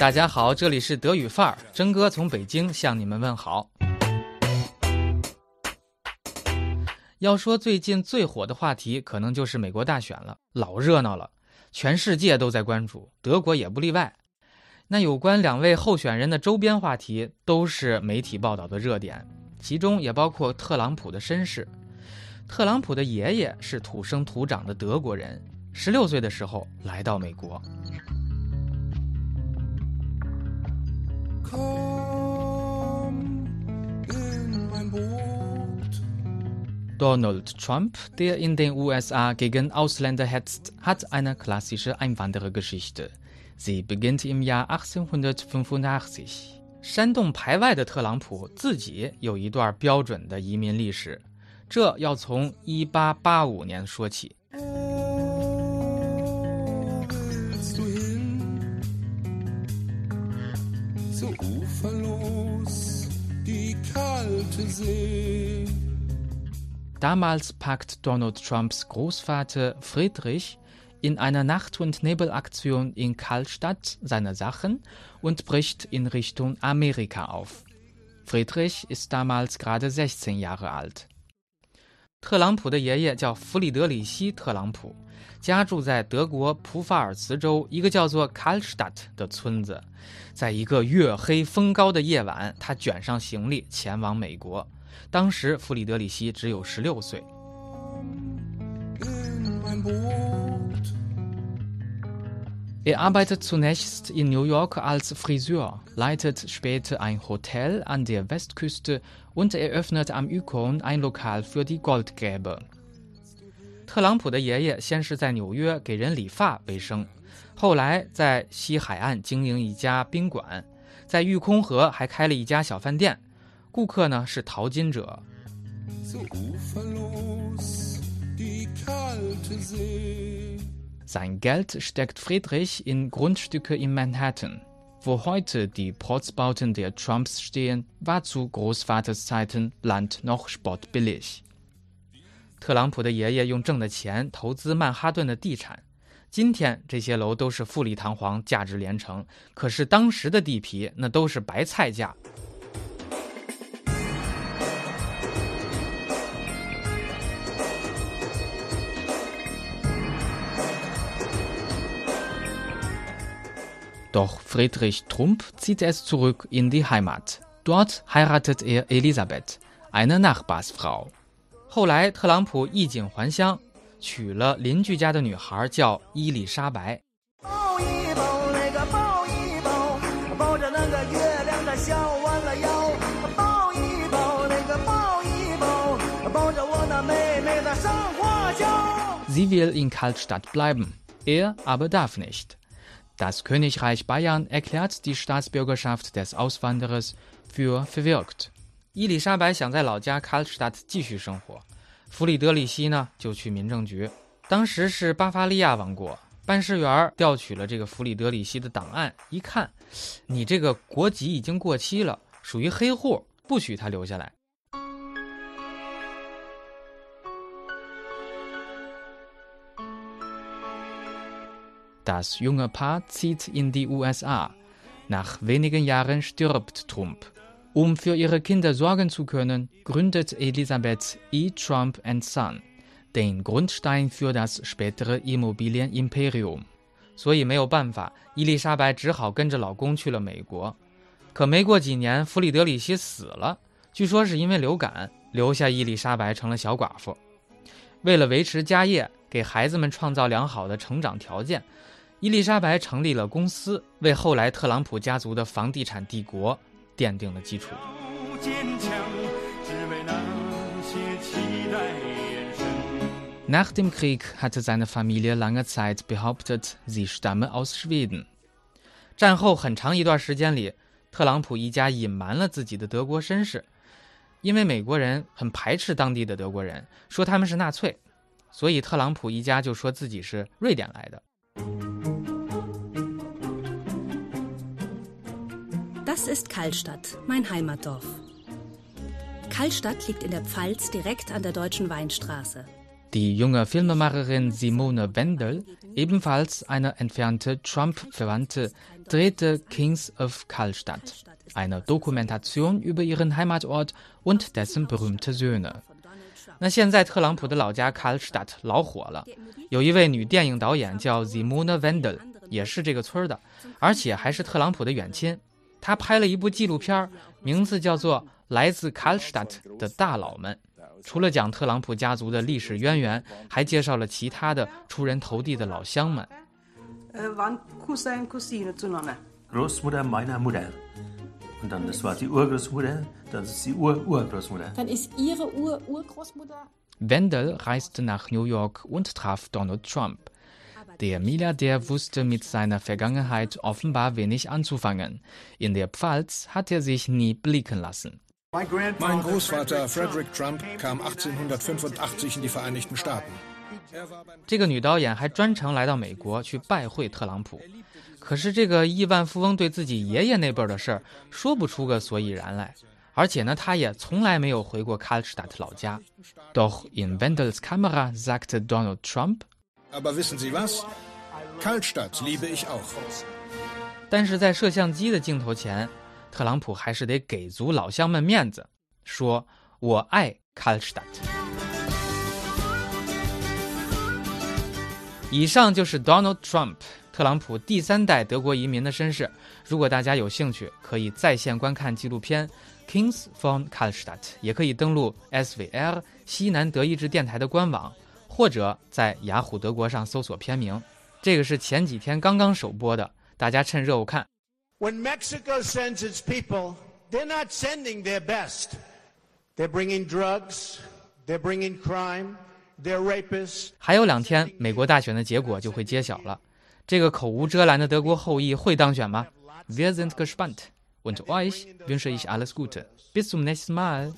大家好，这里是德语范儿，真哥从北京向你们问好。要说最近最火的话题，可能就是美国大选了，老热闹了，全世界都在关注，德国也不例外。那有关两位候选人的周边话题，都是媒体报道的热点，其中也包括特朗普的身世。特朗普的爷爷是土生土长的德国人，十六岁的时候来到美国。Donald Trump, der in den USA gegen Ausländer hetzt, hat eine klassische Einwanderergeschichte. Sie beginnt im Jahr 1885. 煽动排外的特朗普自己有一段标准的移民历史，这要从1885年说起。 Damals packt Donald Trumps Großvater Friedrich in einer Nacht- und Nebelaktion in Karlstadt seine Sachen und bricht in Richtung Amerika auf. Friedrich ist damals gerade 16 Jahre alt. 特朗普的爷爷叫弗里德里希·特朗普，家住在德国普法尔茨州一个叫做 Kalstadt 的村子。在一个月黑风高的夜晚，他卷上行李前往美国。当时弗里德里希只有十六岁。Er arbeitet zunächst in New York als Friseur, leitet später ein Hotel an der Westküste und eröffnet am Yukon ein Lokal für die Goldgräber. 特朗普的爷爷先是在纽约给人理发为生，后来在西海岸经营一家宾馆，在玉空河还开了一家小饭店，顾客呢是淘金者。 Sein Geld steckt Friedrich in Grundstücke in Manhattan. Wo heute die Protzbauten der Trumps stehen, war zu Großvaters Zeiten Land noch spottbillig. 特朗普的爷爷用挣的钱投资曼哈顿的地产，今天这些楼都是富丽堂皇、价值连城。可是当时的地皮那都是白菜价。 Doch Friedrich Trump zieht es zurück in die Heimat. Dort heiratet er Elisabeth, eine Nachbarsfrau. 后来，特朗普衣锦还乡，娶了邻居家的女孩，叫伊丽莎白。抱一抱那个抱一抱，抱着那个月亮的笑弯了腰。抱一抱那个抱一抱，抱着我那美美的上花轿。Sie will in Kaltstadt bleiben, er aber darf nicht. Das Königreich Bayern erklärt die Staatsbürgerschaft des Auswanderers für verwirkt. 伊丽莎白想在老家 Karlstadt 继续生活，弗里德里希呢就去民政局。当时是巴伐利亚王国，办事员调取了这个弗里德里希的档案，一看，你这个国籍已经过期了，属于黑户，不许他留下来。Das junge Paar zieht in die USA. Nach wenigen Jahren stirbt Trump. Um für ihre Kinder sorgen zu können, gründet Elisabeth E. Trump Son den Grundstein für das spätere Immobilienimperium. 所以没有办法，伊丽莎白只好跟着老公去了美国。可没过几年，弗里德里希死了，据说是因为流感，留下伊丽莎白成了小寡妇。为了维持家业，给孩子们创造良好的成长条件， 伊丽莎白成立了公司，为后来特朗普家族的房地产帝国奠定了基础。Nach dem Krieg hatte seine Familie lange Zeit behauptet, sie stamme aus Schweden。战后很长一段时间里，特朗普一家隐瞒了自己的德国身世，因为美国人很排斥当地的德国人，说他们是纳粹，所以特朗普一家就说自己是瑞典来的。Das ist Kallstadt, mein Heimatdorf. Kallstadt liegt in der Pfalz direkt an der deutschen Weinstraße. Die junge Filmemacherin Simone Wendel Ebenfalls eine entfernte Trump-Verwandte drehte Kings of Karlstadt, eine Dokumentation über ihren Heimatort und dessen berühmte Söhne. 那现在特朗普的老家 Karlstadt 老火了，有一位女电影导演叫 Zimuna Wendel，也是这个村的，而且还是特朗普的远亲。 她拍了一部纪录片，名字叫做《来自 Karlstadt 的大佬们》。除了讲特朗普家族的历史渊源，还介绍了其他的出人头地的老乡们。Großmutter meiner Mutter. Und dann das war die Urgroßmutter, dann ist die Ur-Urgroßmutter. Dann ist Ihre Ur-Urgroßmutter? Wendell reiste nach New York und traf Donald Trump. Der Milliardär wusste mit seiner Vergangenheit offenbar wenig anzufangen. In der Pfalz hat er sich nie blicken lassen. Mein Großvater Frederick Trump kam 1885 in die Vereinigten Staaten. 这个女导演还专程来到美国去拜会特朗普，可是这个亿万富翁对自己爷爷那辈的事儿说不出个所以然来，而且呢，他也从来没有回过 Karlstadt 老家。Doch in Wendels Kamera sagte Donald Trump. Aber wissen Sie was? Karlstadt liebe ich auch. 但是在摄像机的镜头前。特朗普还是得给足老乡们面子，说：“我爱 Karlstadt。”以上就是 Donald Trump，特朗普第三代德国移民的身世。如果大家有兴趣，可以在线观看纪录片《Kings from Karlstadt》，也可以登录 SVR 西南德意志电台的官网，或者在雅虎德国上搜索片名。这个是前几天刚刚首播的，大家趁热乎看。When Mexico sends its people, they're not sending their best. They're bringing drugs, they're bringing crime, they're rapists. 还有两天，美国大选的结果就会揭晓了。这个口无遮拦的德国后裔会当选吗？Wir sind gespannt. Und euch wünsche ich alles Gute. Bis zum nächsten Mal.